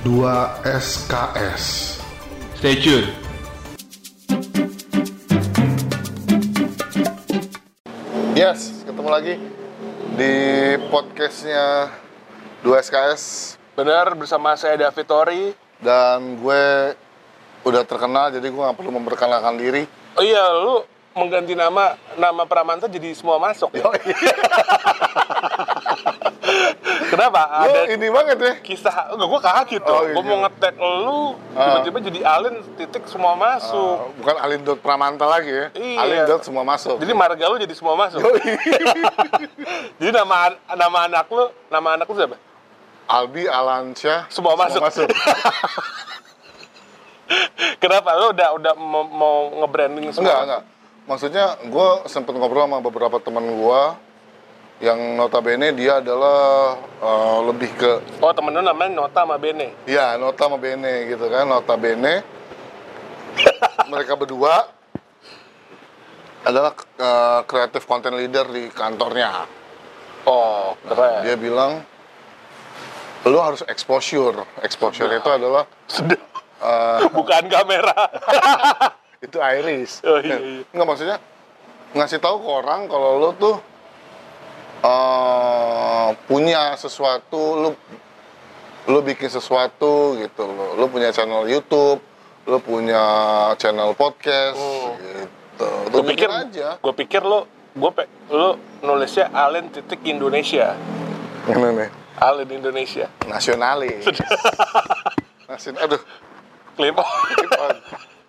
2 SKS. Stay tune. Yes, ketemu lagi di podcastnya 2 SKS Benar bersama saya David Tori. dan gue udah terkenal jadi gue nggak perlu memperkenalkan diri. Oh iya, lu mengganti nama nama Pramanta jadi semua masuk. ya? Kenapa? Lo Ada ini banget ya. kisah enggak gua kaget tuh. Oh, iya. Gua mau ngetek lu Ah. tiba-tiba jadi Alin titik semua masuk. Uh, bukan Alin Dot Pramanta lagi ya. Iya. Alin Dot semua masuk. Jadi marga lu jadi semua masuk. jadi nama nama anak lu, nama anak lu siapa? Albi Alansyah Semua masuk. Kenapa? Lu udah udah mau, mau nge-branding semua? enggak, enggak. Maksudnya gue sempet ngobrol sama beberapa teman gue yang notabene dia adalah uh, lebih ke Oh, temen lu namanya Nota sama Bene. ya nota sama bene gitu kan notabene mereka berdua adalah uh, creative content leader di kantornya Oh, keren. dia bilang lu harus exposure exposure itu adalah Sedap. uh, Bukan kamera. itu iris Oh, iya, iya. nggak maksudnya ngasih tahu ke orang kalau lu tuh eh, punya sesuatu lu lu bikin sesuatu gitu lo lu punya channel YouTube lu punya channel podcast Hmm. gitu. Gue Tunjukin pikir aja. gue pikir lo gue pe, lo nulisnya Allen titik Indonesia. Ini nih? Allen Indonesia. Nasionalis. Nasion aduh. Klip on.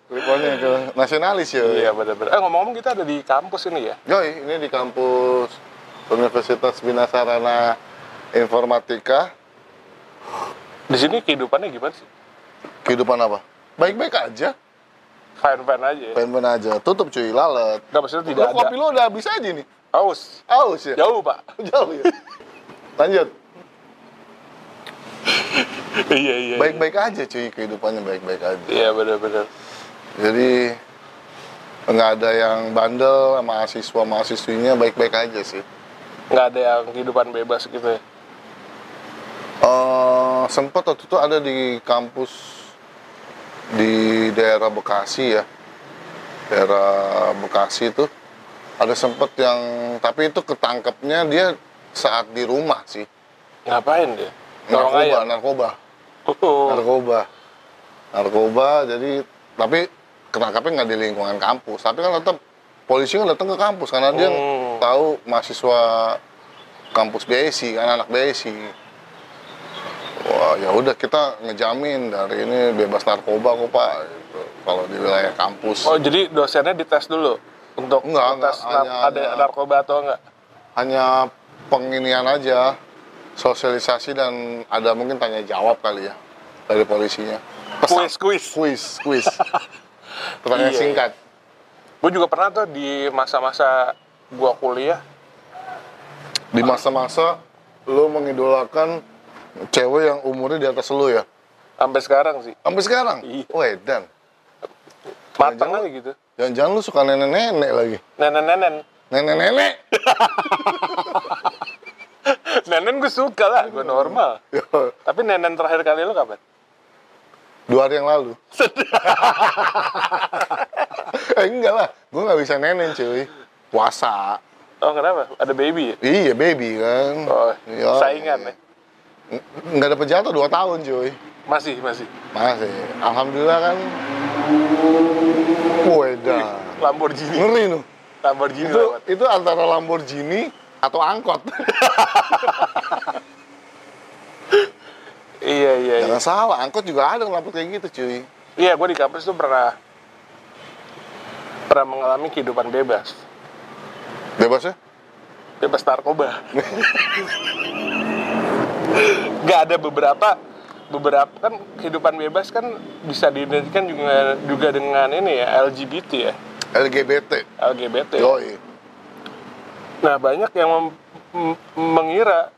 Clip onnya ke nasionalis ya iya benar-benar eh ngomong-ngomong kita ada di kampus ini ya? Yoi, ini di kampus Universitas Bina Sarana Informatika. di sini kehidupannya gimana sih Kehidupan apa? Baik-baik aja. fine fine aja Pengen aja. Tutup cuy, lalat. nggak maksudnya tidak ada kopi lo udah habis aja nih. aus Aus ya? jauh pak Jauh ya? Lanjut. iya iya Baik-baik aja cuy, kehidupannya baik-baik aja. iya benar-benar Jadi nggak ada yang bandel sama mahasiswa mahasiswinya baik-baik aja sih. nggak ada yang kehidupan bebas gitu ya Eh sempat waktu itu ada di kampus di daerah Bekasi ya. Daerah Bekasi itu ada sempat yang tapi itu ketangkepnya dia saat di rumah sih. Ngapain dia? Narkoba ayam. narkoba. Oh, narkoba. Narkoba jadi tapi ketangkapnya nggak di lingkungan kampus. Tapi kan tetap polisi kan datang ke kampus karena dia Hmm. tahu mahasiswa kampus BSI kan anak BSI wah ya udah kita ngejamin dari ini bebas narkoba kok pak. Gitu, kalau di wilayah kampus. Oh jadi dosennya dites dulu untuk Enggak, enggak, tes hanya- ada hanya- narkoba atau enggak? Hanya penginian aja sosialisasi dan ada mungkin tanya jawab kali ya dari polisinya. Kuis kuis. Kuis kuis. Pertanyaan Iya, singkat. Gue juga pernah tuh di masa-masa gua kuliah. Di masa-masa lo mengidolakan cewek yang umurnya di atas lo ya? Sampai sekarang sih. Sampai sekarang? Iya. wedan. Matang aja gitu. Jangan-jangan lu suka nenek-nenek lagi. Nenen-nenen. Nenek-nenek. Nenen gue suka lah gue normal. Tapi nenen terakhir kali lu kapan? Dua hari yang lalu. Eh enggak lah. Gue nggak bisa nenen cuy. Puasa. Oh kenapa? Ada baby ya? Iya baby kan. Oh Iya. saingan ya nggak dapet jatuh dua tahun cuy. Masih masih. Masih. Alhamdulillah kan. Wedan Lamborghini. Ngeri nu Lamborghini itu lewat. itu antara Lamborghini atau angkot. Iya iya iya. Jangan salah angkot juga ada lampu kayak gitu cuy. Iya gue di kampus tuh pernah pernah mengalami kehidupan bebas. Bebas ya bebas narkoba nggak ada beberapa beberapa kan kehidupan bebas kan bisa diidentikan juga juga dengan ini ya LGBT ya. LGBT LGBT yoi. Nah banyak yang mem- mengira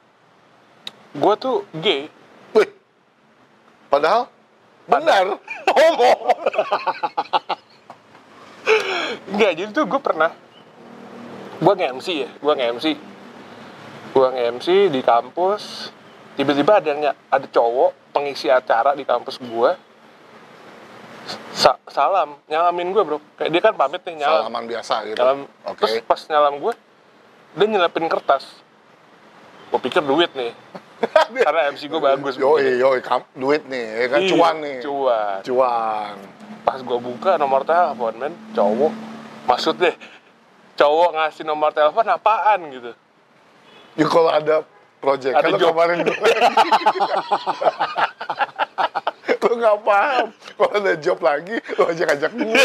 gue tuh gay. Wih, padahal benar. Homo Enggak, jadi tuh gue pernah Gue nge-MC ya, gue nge-MC Gue nge-MC di kampus Tiba-tiba ada yang ada cowok pengisi acara di kampus gue sa- salam nyalamin gue bro. Kayak dia kan pamit nih nyalam Salaman biasa gitu. nyalam. Oke. terus pas nyalam gue dia nyelapin kertas. Gue pikir duit nih. Karena MC gue bagus Yoi, yoi, duit nih, ya kan Iya, cuan nih. cuan. Cuan. pas gue buka nomor telepon men cowok maksud deh cowok ngasih nomor telepon apaan gitu. Ya kalau ada project, Ada kalau job. kemarin gue Lo nggak paham. Kalau ada job lagi, lo ajak-ajak gue.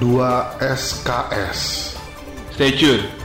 2 SKS Stay tune.